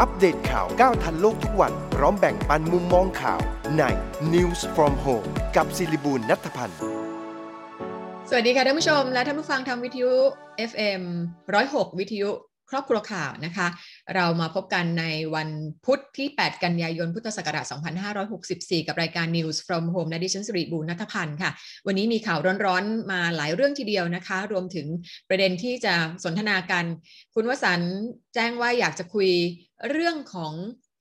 อัปเดตข่าวก้าวทันโลกทุกวัน พร้อมแบ่งปันมุมมองข่าวใน News from Home กับศิริบูลนัทพันธ์ สวัสดีค่ะท่านผู้ชมและท่านผู้ฟังทางวิทยุ FM 106 วิทยุ ครอบครัวข่าวนะคะ เรามาพบกันในวันพุธที่ 8 กันยายน พุทธศักราช 2564 กับรายการ News from Home และดิฉันสิริบูรณัฐพันธ์ค่ะ วันนี้มีข่าวร้อนๆ มาหลายเรื่องทีเดียวนะคะ รวมถึงประเด็นที่จะสนทนากัน คุณวสันต์แจ้งว่าอยากจะคุยเรื่องของ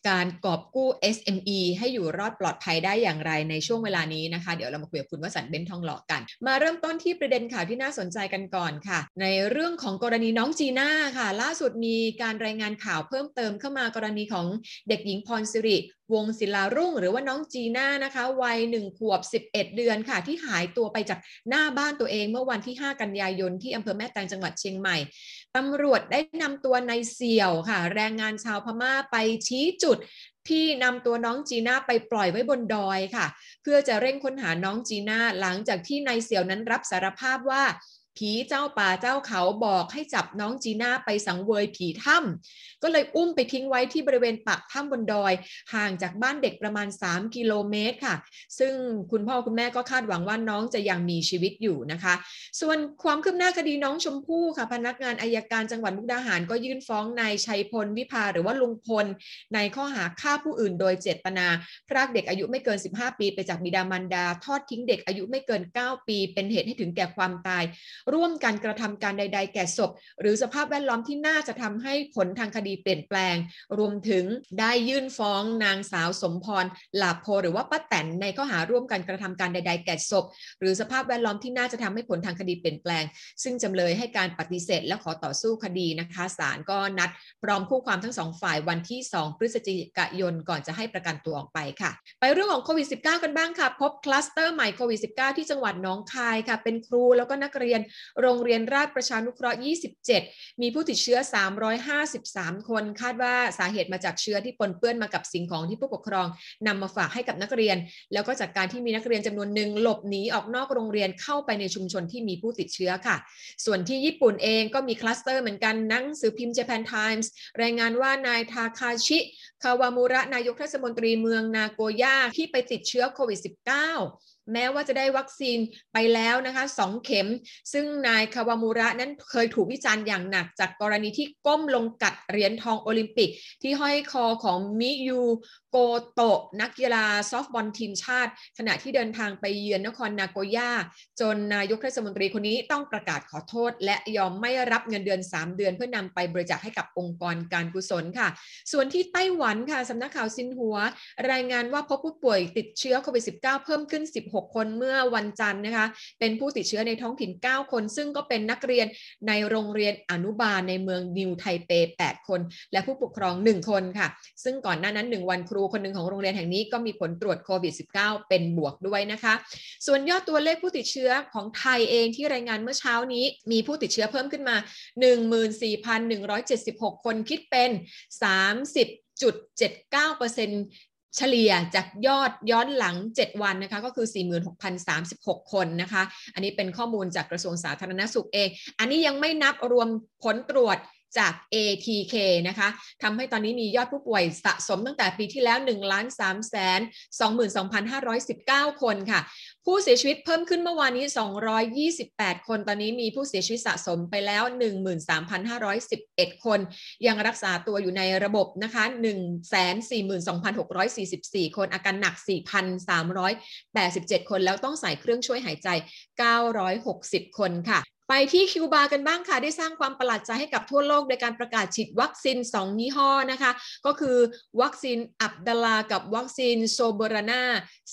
การกอบกู้ SME ให้อยู่รอดปลอดภัยได้อย่างไรในช่วงเวลานี้นะคะ เดี๋ยวเรามาคุยกับคุณวสันต์เบนทองหล่อกัน มาเริ่มต้นที่ประเด็นข่าวที่น่าสนใจกันก่อนค่ะ ในเรื่องของกรณีน้องจีน่าค่ะ ล่าสุดมีการรายงานข่าวเพิ่มเติมเข้ามากรณีของเด็กหญิงพรสิริวงศิลารุ่ง หรือว่าน้องจีน่านะคะวัยหนึ่งขวบ 11 เดือนค่ะ ที่หายตัวไปจากหน้าบ้านตัวเองเมื่อวันที่ 5 กันยายนที่อำเภอแม่แตงจังหวัดเชียงใหม่ ตำรวจได้นำตัวนายเสี่ยวค่ะ แรงงานชาวพม่าไปชี้จุดที่นำตัวน้องจีน่าไปปล่อยไว้บนดอยค่ะ เพื่อจะเร่งค้นหาน้องจีน่าหลังจากที่นายเสี่ยวนั้นรับสารภาพว่า ผีเจ้าป่าเจ้าเขาบอกให้จับน้องจีน่าไปสังเวยผีถ้ำก็เลยอุ้มไปทิ้งไว้ที่บริเวณปากถ้ำบนดอย ห่างจากบ้านเด็กประมาณ 3 กิโลเมตรค่ะ ซึ่งคุณพ่อคุณแม่ก็คาดหวังว่าน้องจะยังมีชีวิตอยู่นะคะ ส่วนความคืบหน้าคดีน้องชมพู่ค่ะ พนักงานอายการจังหวัดมุกดาหารก็ยื่นฟ้องนายชัยพลวิภาหรือว่าลุงพล ในข้อหาฆ่าผู้อื่นโดยเจตนาพรากเด็กอายุไม่เกิน 15 ปี ไปจากบิดามารดา ทอดทิ้งเด็กอายุไม่เกิน 9 ปี เป็นเหตุให้ถึงแก่ความตายร่วมกันกระทำการใด ๆ แก่ศพ หรือสภาพแวดล้อมที่น่าจะทำให้ผลทางคดีเปลี่ยนแปลง รวมถึงได้ยื่นฟ้องนางสาวสมพรหลาโพหรือว่าป้าแตนในข้อหาร่วมกันกระทำการใด ๆ แก่ศพ หรือสภาพแวดล้อมที่น่าจะทำให้ผลทางคดีเปลี่ยนแปลง ซึ่งจำเลยให้การปฏิเสธและขอต่อสู้คดีนะคะศาลก็นัดพร้อมคู่ความทั้งสองฝ่ายวันที่ 2 พฤศจิกายนก่อนจะให้ประกันตัวออกไปค่ะ ไปเรื่องของโควิด -19 กันบ้างค่ะ พบคลัสเตอร์ใหม่โควิด -19 ที่จังหวัดหนองคายค่ะ เป็นครูแล้วก็นักเรียนโรงเรียนราชประชานุเคราะห์ 27 มีผู้ติดเชื้อ 353 คนคาดว่าสาเหตุมาจากเชื้อที่ปนเปื้อนมากับสิ่งของที่ผู้ปกครองนำมาฝากให้กับนักเรียน แล้วก็จากการที่มีนักเรียนจำนวนหนึ่งหลบหนีออกนอกโรงเรียนเข้าไปในชุมชนที่มีผู้ติดเชื้อค่ะ ส่วนที่ญี่ปุ่นเองก็มีคลัสเตอร์เหมือนกันหนังสือพิมพ์ Japan Times รายงานว่านายทาคาชิคาวามูระนายกเทศมนตรีเมืองนาโกย่าที่ไปติดเชื้อโควิด -19 แม้ว่าจะได้วัคซีนไปแล้วนะคะสองเข็ม ซึ่งนายคาวามูระนั้นเคยถูกวิจารณ์อย่างหนัก จากกรณีที่ก้มลงกัดเหรียญทองโอลิมปิก ที่ห้อยคอของมิยูโกโตะนักกีฬาซอฟต์บอลทีมชาติ ขณะที่เดินทางไปเยือนนครนาโกย่า จนนายกเทศมนตรีคนนี้ต้องประกาศขอโทษ และยอมไม่รับเงินเดือน 3 เดือน เพื่อนำไปบริจาคให้กับองค์กรการกุศลค่ะ ส่วนที่ไต้หวันค่ะสำนักข่าวซินหัว รายงานว่าพบผู้ป่วยติดเชื้อโควิด -19 เพิ่มขึ้น 16 6 คนเมื่อวันจันทร์นะคะ เป็นผู้ติดเชื้อในท้องถิ่น 9 คน ซึ่งก็เป็นนักเรียนในโรงเรียนอนุบาลในเมืองนิวไทเป 8 คน และผู้ปกครอง 1 คนค่ะ ซึ่งก่อนหน้านั้น 1 วันครูคนหนึ่งของโรงเรียนแห่งนี้ก็มีผลตรวจโควิด -19 เป็นบวกด้วยนะคะ ส่วนยอดตัวเลขผู้ติดเชื้อของไทยเองที่รายงานเมื่อเช้านี้ มีผู้ติดเชื้อเพิ่มขึ้นมา 14,176 คนคิดเป็น 30.79%เเฉลี่ยจากยอดย้อนหลัง 7 วันนะคะก็คือ 46,036 คนนะคะ อันนี้เป็นข้อมูลจากกระทรวงสาธารณสุขเอง อันนี้ยังไม่นับรวมผลตรวจจาก ATK นะคะทำให้ตอนนี้มียอดผู้ป่วยสะสมตั้งแต่ปีที่แล้ว 1 3 2 2 519 คนค่ะ ผู้เสียชีวิตเพิ่มขึ้นเมื่อวานนี้ 228 คน ตอนนี้มีผู้เสียชีวิตสะสมไปแล้ว 13,511 คน ยังรักษาตัวอยู่ในระบบนะคะ 142,644 คน อาการหนัก 4,387 คน แล้วต้องใส่เครื่องช่วยหายใจ 960 คนค่ะ ไปที่คิวบากันบ้างค่ะ ได้สร้างความประหลาดใจให้กับทั่วโลก โดยการประกาศฉีดวัคซีน 2 ยี่ห้อนะคะ ก็คือวัคซีนอับดาลากับวัคซีนโซเบรานา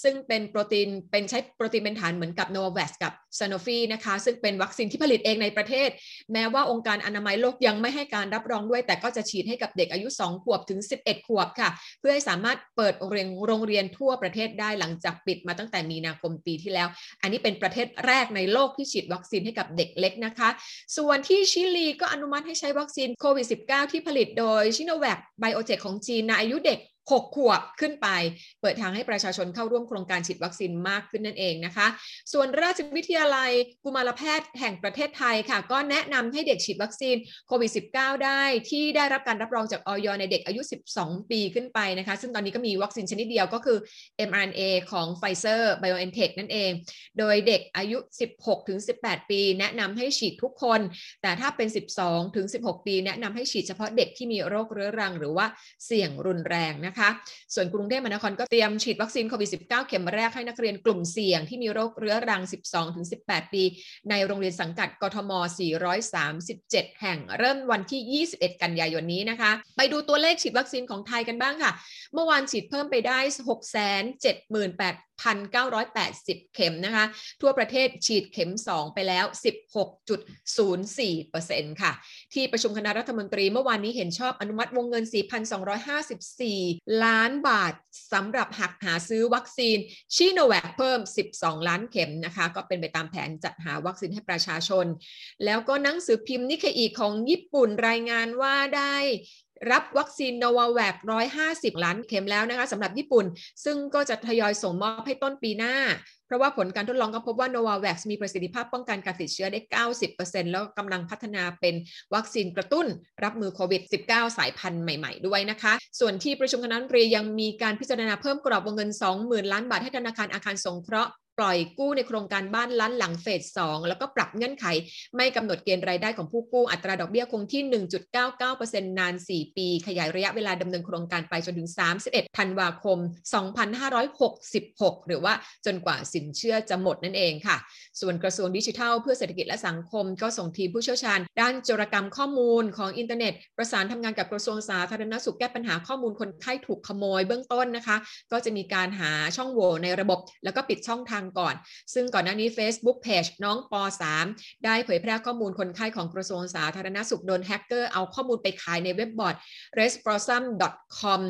ซึ่งเป็นโปรตีนเป็นใช้โปรตีนเป็นฐานเหมือนกับโนว a สกับซานฟีนะคะซึ่งเป็นวัคซีนที่ผลิตเองในประเทศ แม้ว่าองค์การอนามัยโลกยังไม่ให้การรับรองด้วย แต่ก็จะฉีดให้กับเด็กอายุ 2 ขวบถึง 11 ขวบค่ะ เพื่อให้สามารถเปิดโรงเรียนโรงเรียนทั่วประเทศได้หลังจากปิดมาตั้งแต่มีนาคมปีที่แล้ว อันนี้เป็นประเทศแรกในโลกที่ฉีดวัคซีนให้กับเด็กเล็กนะคะ ส่วนที่ชิลีก็อนุมัติให้ใช้วัคซีนโควิด -19 ที่ผลิตโดยชิโนแวคไบโอเทคของจีนในอายุเด็ก 6 ขวบขึ้นไป เปิดทางให้ประชาชนเข้าร่วมโครงการฉีดวัคซีนมากขึ้นนั่นเองนะคะ ส่วนราชวิทยาลัยกุมารแพทย์แห่งประเทศไทยค่ะ ก็แนะนำให้เด็กฉีดวัคซีนโควิด -19 ได้ที่ได้รับการรับรองจากออยในเด็กอายุ 12 ปีขึ้นไปนะคะ ซึ่งตอนนี้ก็มีวัคซีนชนิดเดียวก็คือ mRNA ของ Pfizer BioNTech นั่นเอง โดยเด็กอายุ 16-18 ปี แนะนำให้ฉีดทุกคน แต่ถ้าเป็น 12-16 ปี แนะนำให้ฉีดเฉพาะเด็กที่มีโรคเรื้อรัง หรือว่าเสี่ยงรุนแรงนะคะส่วนกรุงเทพมหานครก็เตรียมฉีดวัคซีนโควิด -19 เข็มแรกให้นักเรียนกลุ่มเสี่ยงที่มีโรคเรื้อรัง 12-18 ปี ในโรงเรียนสังกัดกทม 437 แห่งเริ่มวันที่ 21 กันยายนนี้นะคะ ไปดูตัวเลขฉีดวัคซีนของไทยกันบ้างค่ะ เมื่อวานฉีดเพิ่มไปได้ 678 1,980 เข็มนะคะ ทั่วประเทศฉีดเข็ม 2 ไปแล้ว 16.04%ค่ะ ที่ประชุมคณะรัฐมนตรีเมื่อวานนี้เห็นชอบอนุมัติวงเงิน 4,254 ล้านบาทสำหรับจัดหาซื้อวัคซีนซิโนแวคเพิ่ม 12 ล้านเข็มนะคะ ก็เป็นไปตามแผนจัดหาวัคซีนให้ประชาชน แล้วก็หนังสือพิมพ์นิเคอิของญี่ปุ่นรายงานว่าได้ รับวัคซีนโนวาแวกซ์ 150 ล้านเข็มแล้วนะคะสำหรับญี่ปุ่น ซึ่งก็จะทยอยส่งมอบให้ต้นปีหน้า เพราะว่าผลการทดลองก็พบว่าโนวาแวกซ์มีประสิทธิภาพป้องกันการติดเชื้อได้ 90%แล้วกำลังพัฒนาเป็นวัคซีนกระตุ้น รับมือโควิด -19 สายพันธุ์ใหม่ ๆ ด้วยนะคะ ส่วนที่ประชุมคณะรัฐมนตรียังมีการพิจารณาเพิ่มกรอบวงเงิน 20,000 ล้านบาทให้ธนาคารอาคารสงเคราะห์ ปล่อยกู้ในโครงการบ้านล้านหลังเฟส2แล้วก็ปรับเงื่อนไข ไม่กำหนดเกณฑ์รายได้ของผู้กู้อัตราดอกเบี้ยคงที่ 1.99%นาน 4 ปี ขยายระยะเวลาดำเนินโครงการไปจนถึง 31 ธันวาคม 2566 หรือว่าจนกว่าสินเชื่อจะหมดนั่นเองค่ะ ส่วนกระทรวงดิจิทัล เพื่อเศรษฐกิจและสังคม ก็ส่งทีมผู้เชี่ยวชาญ ด้านจารกรรมข้อมูลของอินเทอร์เน็ต ประสานทำงานกับกระทรวงสาธารณสุขแก้ปัญหาข้อมูลคนไข้ถูกขโมยเบื้องต้นนะคะ ก็จะมีการหาช่องโหว่ในระบบ แล้วก็ปิดช่องทางก่อน ซึ่งก่อนหน้านี้ Facebook Page น้องป .3 ได้เผยแพร่ข้อมูลคนไข้ของกระทรวงสาธารณสุขโดนแฮกเกอร์เอาข้อมูลไปขายในเว็บบอร์ด raidforums.com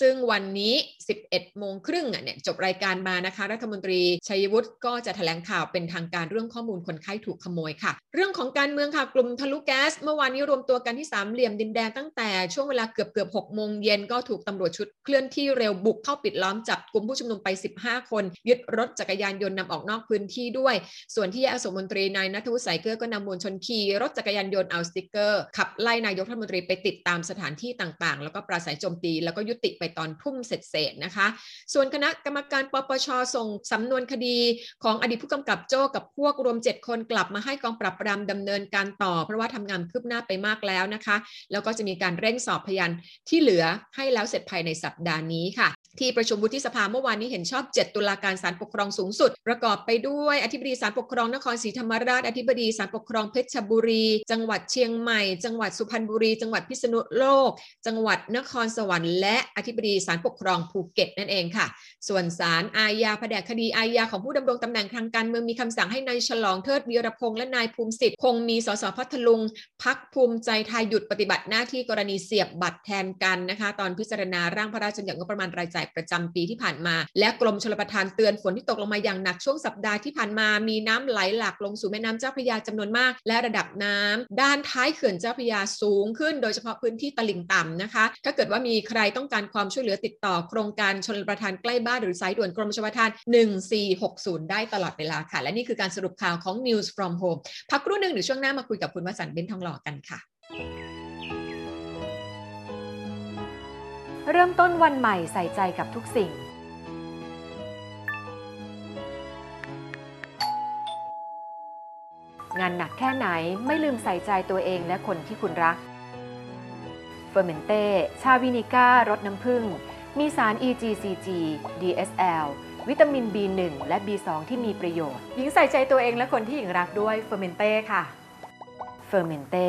ซึ่งวันนี้ 11 โมงครึ่งเนี่ยจบรายการมานะคะ รัฐมนตรีชัยวุฒิก็จะแถลงข่าวเป็นทางการเรื่องข้อมูลคนไข้ถูกขโมยค่ะ เรื่องของการเมืองค่ะกลุ่มทะลุแก๊ส เมื่อวานนี้รวมตัวกันที่สามเหลี่ยมดินแดงตั้งแต่ช่วงเวลาเกือบเกือบ6โมงเย็นก็ถูกตำรวจชุดเคลื่อนที่เร็วบุกเข้าปิดล้อมจับกลุ่มผู้ชุมนุมไป 15 คน ยึดรถจักรยานยนต์นำออกนอกพื้นที่ด้วย ส่วนที่แยกอโศกมนตรีนายนัทวุฒิสายเกลือก็นำมวลชนขี่รถจักรยานยนต์เอาสติกเกอร์ ขับไล่นายกรัฐมนตรีไปติดตามสถานที่ต่างๆ แล้วก็ปราศัยโจมตีแล้วก็ยุติไปตอนทุ่มเสร็จๆนะคะ ส่วนคณะกรรมการปปชส่งสำนวนคดีของอดีตผู้กำกับโจ้กับพวกรวม 7 คนกลับมาให้กองปราบปรามดำเนินการต่อ เพราะว่าทำงานคืบหน้าไปมากแล้วนะคะ แล้วก็จะมีการเร่งสอบพยานที่เหลือให้แล้วเสร็จภายในสัปดาห์นี้ค่ะ ที่ประชุมวุฒิสภาเมื่อวานนี้เห็นชอบ 7 ตุลาการศาลปกครองสูงสุด ประกอบไปด้วยอธิบดีศาลปกครองนครศรีธรรมราช อธิบดีศาลปกครองเพชรบุรี จังหวัดเชียงใหม่ จังหวัดสุพรรณบุรี จังหวัดพิษณุโลก จังหวัดนครสวรรค์และอธิบดีศาลปกครองภูเก็ตนั่นเองค่ะ ส่วนศาลอาญาแผนกคดีอาญาของผู้ดำรงตำแหน่งทางการเมืองมีคำสั่งให้นายฉลองเทิดวีรพงษ์และนายภูมิสิทธิ์คงมีสสพัทลุงพักภูมิใจไทยหยุดปฏิบัติหน้าที่กรณีเสียบบัตรแทนกันนะคะ ตอนพิจารณาร่างพระราชบัญญัติงบประมาณรายจ่ายประจำปีที่ผ่านมา และกรมชลประทานเตือนฝนที่ตกลงมาอย่างหนักช่วงสัปดาห์ที่ผ่านมา มีน้ำไหลหลากลงสู่แม่น้ำเจ้าพระยาจำนวนมาก และระดับน้ำด้านท้ายเขื่อนเจ้าพระยาสูงขึ้น โดยเฉพาะพื้นที่ตลิ่งต่ำนะคะ ถ้าเกิดว่ามีใครต้องการความช่วยเหลือติดต่อ โครงการชลประทานใกล้บ้านหรือสายด่วนกรมชลประทาน 1460 ได้ตลอดเวลาค่ะ และนี่คือการสรุปข่าวของ News from Home พักครู่หนึ่งเดี๋ยวช่วงหน้ามาคุยกับคุณวสันต์เบนทองหล่อกันค่ะ เริ่มต้นวันใหม่ใส่ใจกับทุกสิ่ง งานหนักแค่ไหนไม่ลืมใส่ใจตัวเองและคนที่คุณรักเฟอร์เมนเต้ ชาวินิก้ารสน้ำผึ้งมีสาร EGCG DSL วิตามิน B1 และ B2 ที่มีประโยชน์ หญิงใส่ใจตัวเองและคนที่หญิงรักด้วยเฟอร์เมนเต้ค่ะเฟอร์เมนเต้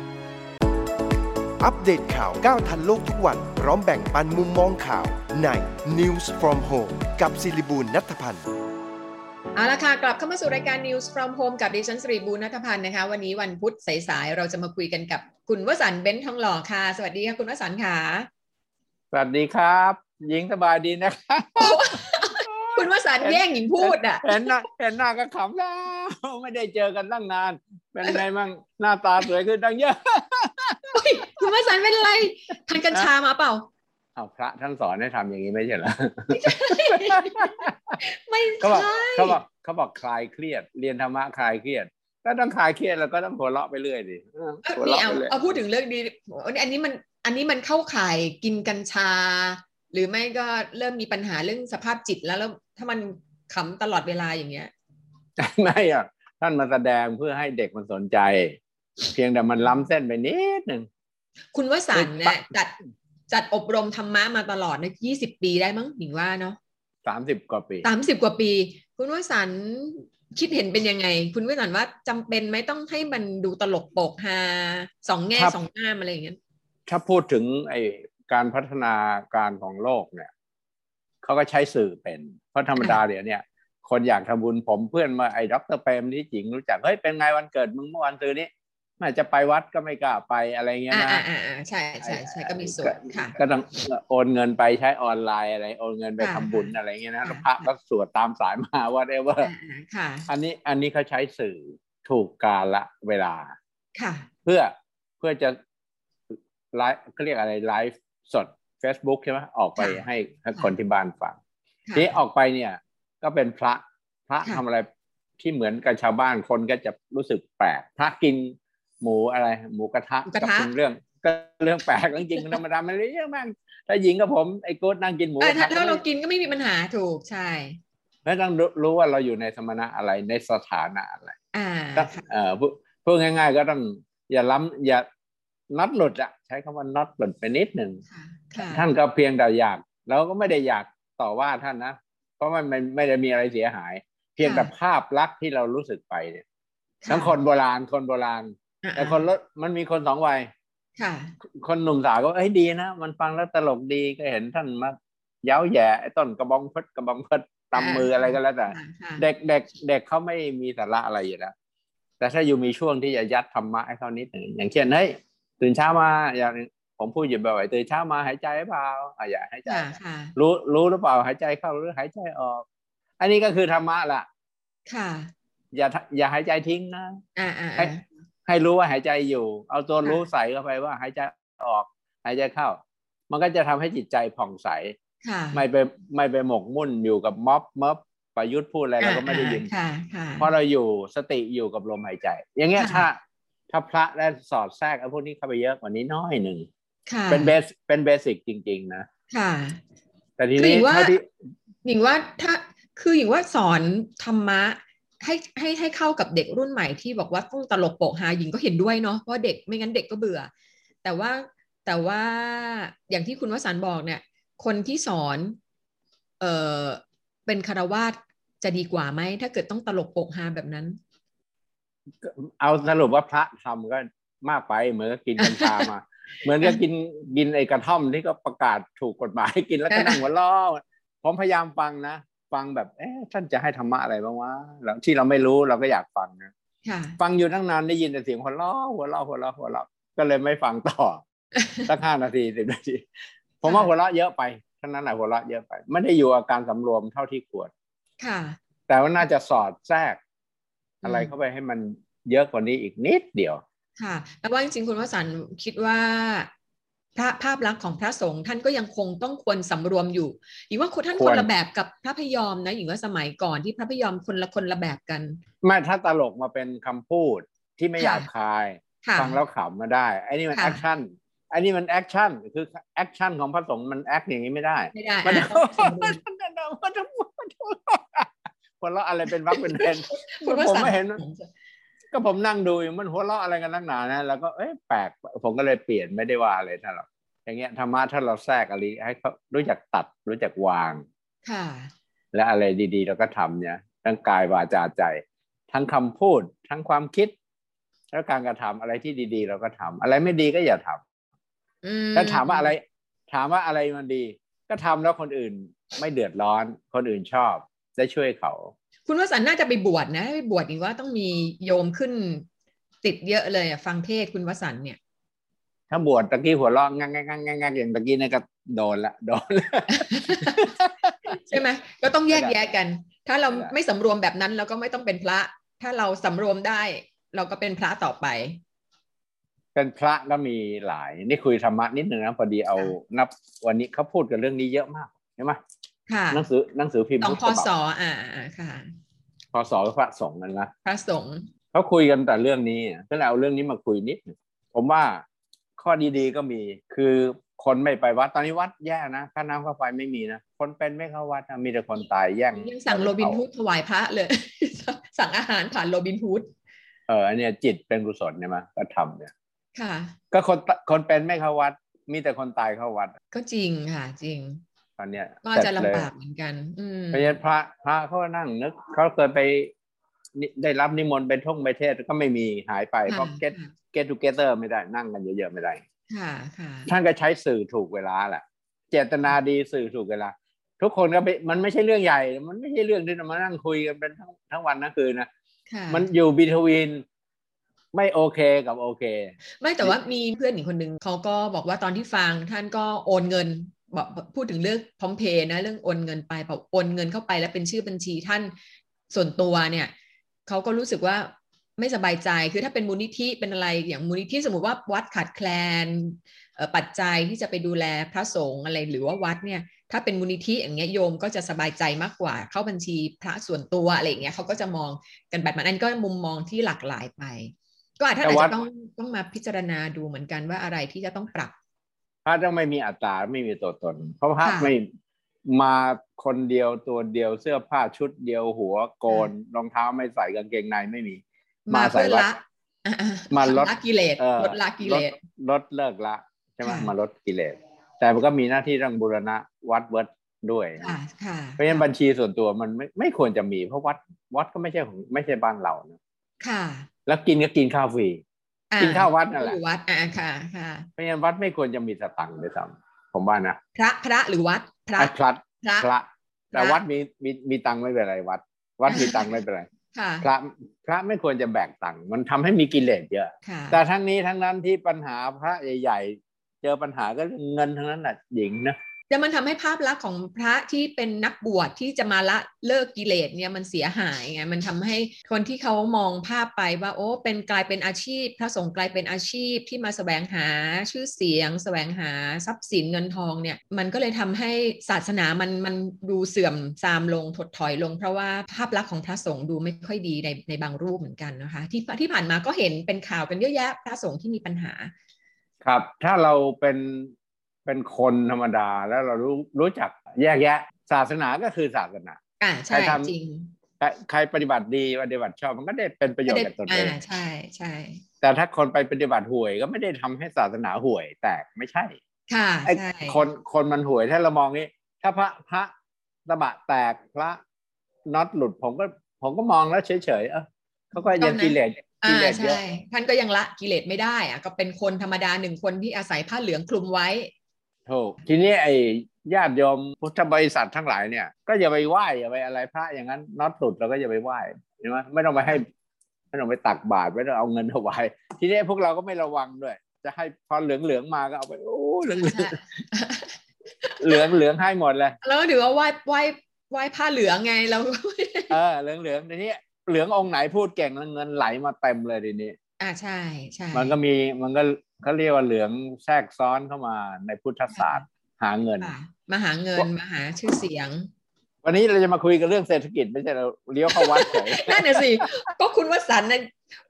อัปเดตข่าวก้าวทันโลกทุกวัน พร้อมแบ่งปันมุมมองข่าวใน News from Home กับศิริบูลนัทพันธ์เอาละค่ะ กลับเข้ามาสู่รายการ News from Home กับดิฉันสรีบูรณัฐพันธ์นะคะ วันนี้วันพุธสายๆ เราจะมาคุยกันกับคุณวสันต์เบนซ์ทองหล่อค่ะ สวัสดีค่ะ คุณวสันต์ค่ะ สวัสดีครับหญิงสบายดีนะครับคุณวสันต์แย่งหญิงพูดอะเห็นหน้าเห็นหน้าก็ขำแล้ว ไม่ได้เจอกันตั้งนาน เป็นไงมั่งหน้าตาสวยขึ้นตั้งเยอะอุ๊ย คุณวสันต์เป็นไรทานกัญชามาเปล่าเอาพระท่านสอนให้ทำอย่างนี้ไม่ใช่เหรอไม่เขาบอกใช่เขาบอกเขาบอกคลายเครียด เรียนธรรมะคลายเครียดก็ต้องคลายเครียดแล้วก็ต้องหัวเราะไปเรื่อยดิเออเอ้ยหัวนี่เราะเอาไปเรื่อยเอาพูดถึงเรื่องดีอันนี้มันอันนี้มันเข้าข่ายกินกัญชา หรือไม่ก็เริ่มมีปัญหาเรื่องสภาพจิตแล้วแล้วถ้ามันขำตลอดเวลาอย่างเงี้ยไม่อะท่านมาแสดงเพื่อให้เด็กมันสนใจ เพียงแต่มันล้ำเส้นไปนิดหนึ่ง คุณวสันต์เนี่ยเอ้ยจัดจัดอบรมธรรมะมาตลอดนะยี่สิบปีได้มั้งหญิงว่าเนาะสามสิบกว่าปีสามสิบกว่าปี คุณวสันต์คิดเห็นเป็นยังไง คุณวสันต์ว่าจำเป็นไหมต้องให้มันดูตลกโปกฮาสองแง่ครับสองงามอะไรอย่างเงี้ยถ้าพูดถึงไอการพัฒนาการของโลกเนี่ยเขาก็ใช้สื่อเป็น เพราะธรรมดาเดี๋ยวเนี่ยคนอยากทำบุญผมเพื่อนมาไอ้ด็อกเตอร์เปรมที่จริงรู้จัก เฮ้ยเป็นไงวันเกิดมึงเมื่อวันซื้อนี้ แม่จะไปวัดก็ไม่กล้าไปอะไรเงี้ยอ่านะอ่าอ่าใช่ใช่ใช่ก็มีส่วนค่ะ ก็ต้องโอนเงินไปใช้ออนไลน์อะไร โอนเงินไปค่ะทำบุญอะไรเงี้ยนะค่ะแล้วพระก็สวดตามสายมาว่าได้ว่าอ่าอ่าค่ะ อันนี้อันนี้เขาใช้สื่อถูกกาละเวลาค่ะ เพื่อเพื่อจะไลฟ์เขาเรียกอะไรไลฟ์สด Facebook ใช่ไหมออกไปค่ะให้ให้คนที่บ้านฟังค่ะทีนี้ออกไปเนี่ย ก็เป็นพระพระค่ะทำอะไรที่เหมือนกับชาวบ้านคนก็จะรู้สึกแปลกพระกิน หมูอะไร หมูกระทะหมูกระทะเป็นเรื่องก็เรื่องแปลกจริงๆธรรมดามันเรื่องแม่งถ้าหญิงกับผมไอ้โก้นั่งกินหมูกเออระถ้าทะถ้าเรากินก็ไม่มีปัญหาถูกใช่ไม่ต้องรู้รู้ว่าเราอยู่ในสมณะอะไรในสถานะอะไรอ่าก็ค่ะเอ่อพูดพูดง่าย ๆ ก็ต้องอย่าล้ำอย่าน็อตหลุดอะใช้คำว่าน็อตหลุดไปนิดหนึ่งค่ะค่ะท่านก็เพียงแต่อยากเราก็ไม่ได้อยากต่อว่าท่านนะเพราะมันไม่ไม่ได้มีอะไรเสียหาย เพียงแต่ภาพลักษณ์ที่เรารู้สึกไปเนี่ยทั้งคนโบราณคนโบราณอ่า แต่คนรถมันมีคนสองวัยค่ะ คนหนุ่มสาวก็เอ้ยดีนะ มันฟังแล้วตลกดีก็เห็นท่านมาเย้าแย่ไอ้ต้นกระบองเพชรกระบองเพชรตำมืออะไรก็แล้วแต่ค่ะค่ะเด็กเด็กเด็กเขาไม่มีสาระอะไรอยู่แล้วแต่ถ้าอยู่มีช่วงที่จะยัดธรรมะให้เขานิดหนึ่งอย่างเช่นเฮ้ยตื่นเช้ามาอย่างผมพูดอยู่บ่อยๆตื่นเช้ามาหายใจหรือเปล่าอะอย่าหายใจค่ะค่ะรู้รู้หรือเปล่าหายใจเข้าหรือหายใจออก อันนี้ก็คือธรรมะล่ะ ค่ะ อย่าอย่าหายใจทิ้งนะอ่าอ่า ให้อ่าให้รู้ว่าหายใจอยู่ เอาตัวค่ะรู้ใส่เข้าไปว่าหายใจออก หายใจเข้า มันก็จะทำให้จิตใจผ่องใสค่ะไม่ไปไม่ไปหมกมุ่นอยู่กับม็อบม็อบประยุทธ์พูดอะไรเราก็ไม่ได้ยินค่ะค่ะเพราะเราอยู่สติอยู่กับลมหายใจ อย่างเงี้ยค่ะถ้าถ้าพระได้สอดแทรกไอ้พวกนี้เข้าไปเยอะกว่านี้น้อยหนึ่งค่ะเป็นเบสเป็นเบสิกจริง ๆ นะค่ะ แต่ทีคือนี้หญิงว่าเท่าที่หญิงว่าถ้าคือหญิงว่าสอนธรรมะ ให้ให้ให้เข้ากับเด็กรุ่นใหม่ที่บอกว่าต้องตลกโปกฮาหญิงก็เห็นด้วยเนาะเพราะเด็กไม่งั้นเด็กก็เบื่อ แต่ว่าแต่ว่าอย่างที่คุณวสันต์บอกเนี่ย คนที่สอนเออเป็นคารวาสจะดีกว่าไหมถ้าเกิดต้องตลกโปกฮาแบบนั้น เอาสรุปว่าพระทำก็มากไปเหมือนกับกินกัญชามา เหมือนกับกินกินไอ้กระท่อมที่ก็ประกาศถูกกฎหมายกินแล้วก็นั่งหัวล้อผมพยายามฟังนะ ฟังแบบเอ๊ะท่านจะให้ธรรมะอะไรบ้างวะแล้วที่เราไม่รู้เราก็อยากฟังนะค่ะฟังอยู่ตั้งนานได้ยินแต่เสียงหัวเราะหัวเราะหัวเราะหัวเราะก็เลยไม่ฟังต่อสักห้านาทีสิบนาทีผมว่าหัวเราะเยอะไปท่านั้นแหละหัวเราะเยอะไปไม่ได้อยู่อาการสำรวมเท่าที่ควรค่ะ แต่ว่าน่าจะสอดแทรก อะไรอืมเข้าไปให้มันเยอะกว่านี้อีกนิดเดียว ค่ะ แล้วว่าจริงๆคุณวสันต์คิดว่า พระภาพลักษณ์ของพระสงฆ์ท่านก็ยังคงต้องควรสำรวมอยู่หญิงว่าคนท่านควรคนละแบบกับพระพยอมนะหญิงว่าสมัยก่อนที่พระพยอมคนละคนละแบบกันไม่ถ้าตลกมาเป็นคำพูดที่ไม่หค่ะยาบคายค่ะฟังแล้วขำมาได้ไอ้นี่มันค่ะแอคชั่นอันนี้มันแอคชั่นคือแอคชั่นของพระสงฆ์มันแอคอย่างนี้ไม่ได้ ไม่ได้มันอะต้องสมดุลหัวเราะอะไรเป็นวักเป็นเพนคุณวผมสันไม่เห็นต์ ก็ผมนั่งดูอยู่มันหัวเราะอะไรกันนักหนานะแล้วก็เอ๊ะแปลกผมก็เลยเปลี่ยนไม่ได้ว่าอะไรท่านหรอกอย่างเงี้ยธรรมะถ้าเราแทรกอะไรให้เขารู้จักตัดรู้จักวาง ค่ะ และอะไรดีๆ เราก็ทำเนี่ยทั้งกายวาจาใจ ทั้งคำพูดทั้งความคิด แล้วการกระทำอะไรที่ดีๆ เราก็ทำอะไรไม่ดีก็อย่าทำอืมถ้าถามว่าอะไร ถามว่าอะไรมันดี ก็ทำแล้วคนอื่นไม่เดือดร้อน คนอื่นชอบได้ช่วยเขา คุณวสันต์น่าจะไปบวชนะไปบวชอีกว่าต้องมีโยมขึ้นติดเยอะเลยอะฟังเทศน์คุณวสันต์เนี่ย ถ้าบวชตะกี้หัวเราะงักงักงักงักงักอย่างตะกี้เนี่ยก็โดนละโดนละใช่ไหมก็ต้องแยกแยะกัน ถ้าเราไม่ได้ไม่สำรวมแบบนั้นเราก็ไม่ต้องเป็นพระ ถ้าเราสำรวมได้ เราก็เป็นพระต่อไป เป็นพระก็มีหลาย นี่คุยธรรมะนิดนึงนะพอดีเอานับวันนี้เขาพูดกันเรื่องนี้เยอะมากใช่ไหมค่ะหนังสือหนังสือพิมพ์สองทุกพฉศบับอ่าอ่าค่ะ พศพระสงฆ์นั่นนะพระสงฆ์เขาคุยกันแต่เรื่องนี้ก็เลยเอาเรื่องนี้มาคุยนิดหนึ่งผมว่าข้อดีๆก็มี คือคนไม่ไปวัดตอนนี้วัดแย่นะค่าน้ำค่าไฟไม่มีนะคนเป็นไม่เข้าวัดนะมีแต่คนตายแย่งยังสั่งโรบินฮูดถวายพระเลย สั่งอาหารผ่านโรบินฮูดเอออันเนี้ยจิตเป็นกุศลเนี่ยมาก็ทำเนี่ยค่ะ ก็คนคนเป็นไม่เข้าวัด มีแต่คนตายเข้าวัด ก็จริงค่ะจริงต อนเนี้ยก็จะเสร็จเยลำบากเหมือนกัน อืมเพราะฉะนั้นพระพระเขาก็นั่งนึกเขาเคยไปนิได้รับนิมนต์ไปท่องไปเทศน์ก็ไม่มีหายไปเพราะ get get together ไม่ได้นั่งกันเยอะๆไม่ได้ค่ะค่ะท่านก็ใช้สื่อถูกเวลาแหละเจตนาดีสื่อถูกเวลา ทุกคนก็ไปมันไม่ใช่เรื่องใหญ่ มันไม่ใช่เรื่องที่จะมานั่งคุยกันเป็นทั้งทั้งวันทั้งคืนนะค่ะมันอยู่บีทวินไม่โอเคกับโอเค ไม่แต่ว่ามีเพื่อนอีกคนหนึ่งเขาก็บอกว่าตอนที่ฟังท่านก็โอนเงินบอก พูดถึงเรื่องพร้อมเพย์นะเรื่องโอนเงินไปพอโอนเงินเข้าไปแล้วเป็นชื่อบัญชีท่านส่วนตัวเนี่ยเขาก็รู้สึกว่าไม่สบายใจคือถ้าเป็นมูลนิธิเป็นอะไรอย่างมูลนิธิสมมติว่าวัดขาดแคลนปัจจัยที่จะไปดูแลพระสงฆ์อะไรหรือว่าวัดเนี่ยถ้าเป็นมูลนิธิอย่างเงี้ยโยมก็จะสบายใจมากกว่า เข้าบัญชีพระส่วนตัวอะไรอย่างเงี้ยเขาก็จะมองกันแบบนั้นอันก็มุมมองที่หลากหลายไป ก็อาจจะต้องต้องมาพิจารณาดูเหมือนกันว่าอะไรที่จะต้องปรับ พระต้องไม่มีอัตราไม่มีตัวตน เพราะพระค่ะไม่มาคนเดียวตัวเดียวเสื้อผ้าชุดเดียวหัวโกนรองเท้าไม่ใส่กางเกงในไม่มี มามาใส่เพื่อวัดละอะๆมาลดละกิเลสเอ่อลดละกิเลสดลดเลิกละใช่ไหมค่ะมาลดกิเลสแต่มันก็มีหน้าที่ต้องบูรณะวัดเวิร์ดด้วยค่ะค่ะเพราะฉะนั้นบัญชีส่วนตัวมันไม่ไม่ควรจะมีเพราะวัดวัดก็ไม่ใช่ของไม่ใช่บ้านเรานะค่ะ แล้วกินก็กินข้าวฟรีอะ กินข้าววัดนั่นแหละอยู่วัดอ่าค่ะค่ะเพราะฉะนั้นวัดไม่ควรจะมีสตังค์ด้วยซ้ำผมว่านะพระพระหรือวัด พระไอ้พลัดพระพระ แต่พระวัดมีมีมีตังค์ไม่เป็นไรวัด วัดมีตังค์ไม่เป็นไรค่ะพระพระไม่ควรจะแบกตังค์มันทำให้มีกิเลสเยอะค่ะแต่ทั้งนี้ทั้งนั้นที่ปัญหาพระใหญ่ ๆ เจอปัญหาก็เรื่องเงินทั้งนั้นแหละหญิงนะ แต่มันทำให้ภาพลักษณ์ของพระที่เป็นนักบวชที่จะมาละเลิกกิเลสเนี่ยมันเสียหายไงมันทำให้คนที่เขามองภาพไปว่าโอ้เป็นกลายเป็นอาชีพ พระสงฆ์กลายเป็นอาชีพที่มาแสวงหาชื่อเสียงแสวงหาทรัพย์สินเงินทองเนี่ยมันก็เลยทำให้ศาสนามันมันดูเสื่อมทรามลงถดถอยลง เพราะว่าภาพลักษณ์ของพระสงฆ์ดูไม่ค่อยดีในในบางรูปเหมือนกันนะคะที่ที่ผ่านมาก็เห็นเป็นข่าวกันเยอะแยะพระสงฆ์ที่มีปัญหาครับ ถ้าเราเป็น เป็นคนธรรมดาแล้วเรารู้รู้จักแยกแยะ ศาสนาก็คือศาสนาอ่าใครใช่ทำจริงใครใครปฏิบัติดีปฏิบัติชอบมันก็ได้เป็นประโยชน์กับตนเออ่างใช่ใช่แต่ถ้าคนไปปฏิบัติห่วยก็ไม่ได้ทำให้ศาสนาห่วย แตกไม่ใช่ ค่ะไอ้ใช่คนคนมันห่วยถ้าเรามองนี้ ถ้าพระพระตะบะแตกพระน็อตหลุดผมก็ผมก็มองแล้วเฉยๆเออเขาก็ยังกิเลสกิอ่าเลสเยอะใช่ท่านก็ยังละกิเลสไม่ได้อะก็เป็นคนธรรมดาหนึ่งคนที่อาศัยผ้าเหลืองคลุมไว้ ถูกทีนี้ไอ้ญาติโยมพุทธบริษัททั้งหลายเนี่ย ก็อย่าไปไหว้อย่าไปอะไรพระอย่างนั้นน็อตหลุดเราก็อย่าไปไหว้ใช่ไหมไม่ต้องไปให้ไม่ต้องไปตักบาตรไม่ต้องเอาเงินถวายทีนี้พวกเราก็ไม่ระวังด้วย จะให้พอเหลืองเหลืองๆมาก็เอาไปโอ้เหลืองเหลืองเหลืองเหลืองให้หมดเลยแล้วถือว่าไหว้ไหว้ไหว้ผ้าเหลืองไงเราเออเหลืองเหลืองทีนี้เหลืององค์ไหนพูดเก่งแล้วเงินไหลมาเต็มเลยทีนี้ อ่าใช่ใช่มันก็มีมันก็ เขาเรียกว่าเหลืองแทรกซ้อนเข้ามาในพุทธศาสตร์หาเงินค่ะมาหาเงินมาหาชื่อเสียง วันนี้เราจะมาคุยกันเรื่องเศรษฐกิจไม่ใช่เราเลี้ยวเข้าวัดเฉยนั่นน่ะสิก็คุณวสันต์น่ะ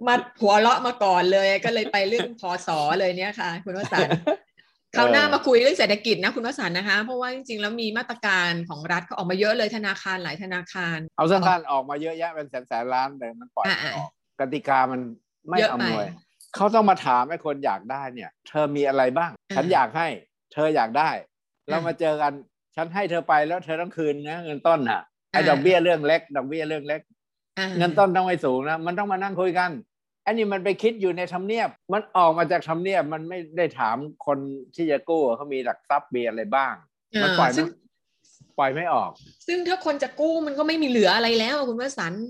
มาหัวเราะมาก่อนเลย ก็เลยไปเรื่องพศเลยเนี่ยค่ะ คุณวสันต์คราวหน้ามาคุยเรื่องเศรษฐกิจนะคุณวสันต์นะคะ เพราะว่าจริงๆแล้วมีมาตรการของรัฐเขาออกมาเยอะเลยธนาคารหลายธนาคาร เอาสั้นๆออกมาเยอะแยะเป็นแสนแสนล้านแต่มันปล่อยไม่อ่าออกกติกามันไม่เยอะอำไปนวย เขาต้องมาถามไอ้คนอยากได้เนี่ย เธอมีอะไรบ้างอ่าฉันอยากให้ เธออยากได้ เราอ่ามมาเจอกัน ฉันให้เธอไปแล้วเธอต้องคืนนะเงินต้นอะไอ้อ่าดอกเบี้ยเรื่องเล็ก ดอกเบี้ยเรื่องเล็กอ่าเงินต้นต้องไม่สูงนะ มันต้องมานั่งคุยกันอันนี้มันไปคิดอยู่ในทำเนียบ มันออกมาจากทำเนียบ มันไม่ได้ถามคนที่จะกู้ว่าเขามีหลักทรัพย์มีอะไรบ้าง มันปล่อยซึ่ไม่งปล่อยไม่ออก ซึ่งถ้าคนจะกู้มันก็ไม่มีเหลืออะไรแล้วอะคุณวสันต์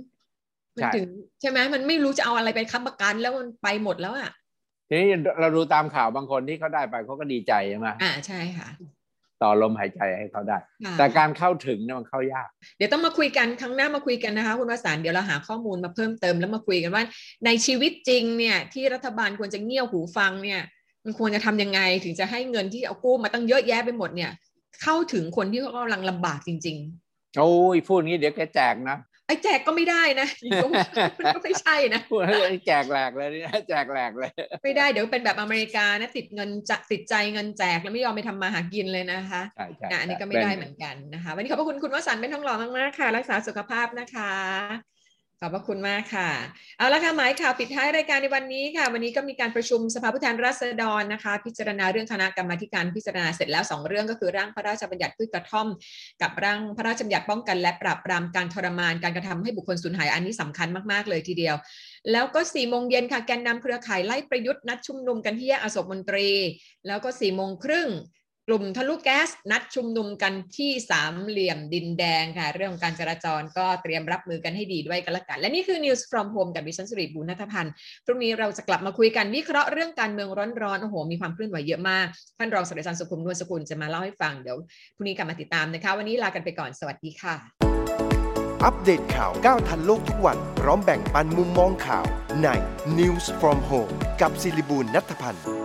มันใช่ถึงใช่ไหมมันไม่รู้จะเอาอะไรไปค้ำประกันแล้วมันไปหมดแล้วอะทีนี้เราดูตามข่าวบางคนที่เขาได้ไปเขาก็ดีใจใช่ไหมอ่าใช่ค่ะ ต่อลมหายใจให้เขาได้ค่ะแต่การเข้าถึงเนี่ยมันเข้ายาก เดี๋ยวต้องมาคุยกันครั้งหน้ามาคุยกันนะคะ คุณวสันต์เดี๋ยวเราหาข้อมูลมาเพิ่มเติมแล้วมาคุยกันว่า ในชีวิตจริงเนี่ย ที่รัฐบาลควรจะเงี่ยวหูฟังเนี่ย มันควรจะทำยังไงถึงจะให้เงินที่เอากู้มาตั้งเยอะแยะไปหมดเนี่ย เข้าถึงคนที่เขากำลังลำบากจริงโอ้ยพูดงี้เดี๋ยวแกแจกนะๆ ไอ้แจกก็ไม่ได้นะมันก็ไม่ใช่นะพูดให้แจกแหลกเลยนี่แจกแหลกเลย ไม่ได้เดี๋ยวเป็นแบบอเมริกานะติดเงินจะติดใจเงินแจกแล้วไม่ยอมไปทำมาหากินเลยนะคะใช่ใช่อะอันนี้ก็ไม่ได้เหมือนกันนะคะ วันนี้ขอบพระคุณคุณวสันต์เป็นทองหล่อมากๆค่ะ รักษาสุขภาพนะคะ ขอบพระคุณมากค่ะ เอาละค่ะหมายข่าวปิดท้ายรายการในวันนี้ค่ะ วันนี้ก็มีการประชุมสภาผู้แทนราษฎรนะคะ พิจารณาเรื่องคณะกรรมาการพิจารณาเสร็จแล้วสองเรื่องก็คือร่างพระราชบัญญัติพืชกระท่อม กับร่างพระราชบัญญัติป้องกัน และปราบปรามการทรมานการกระทำให้บุคคลสูญหายอันนี้สำคัญมากๆเลยทีเดียว แล้วก็4ี่โมงเย็นค่ะแกนนำเครือข่ายไล่ประยุทธ์นัดชุมนุมกันที่แยกอโศกมนตรี แล้วก็4ี่โมงครึ่ง ลุ่มทะลุแก๊สนัดชุมนุมกันที่สามเหลี่ยมดินแดงค่ะ เรื่องของการจราจรก็เตรียมรับมือกันให้ดีด้วยกันละกัน และนี่คือ News from Home กับดิฉันสุริบุญนัทพันธ์พรุ่งนี้เราจะกลับมาคุยกันวิเคราะห์เรื่องการเมืองร้อนๆโอ้โหมีความเคลื่อนไหวเยอะมาก ท่านรองศาสตราจารย์สุขุมนวลสกุลจะมาเล่าให้ฟังเดี๋ยวพรุ่งนี้กลับมาติดตามนะคะ วันนี้ลากันไปก่อนสวัสดีค่ะ อัปเดตข่าวก้าวทันโลกทุกวันพร้อมแบ่งปันมุมมองข่าวใน News from Home กับศิริบูลนัทพันธ์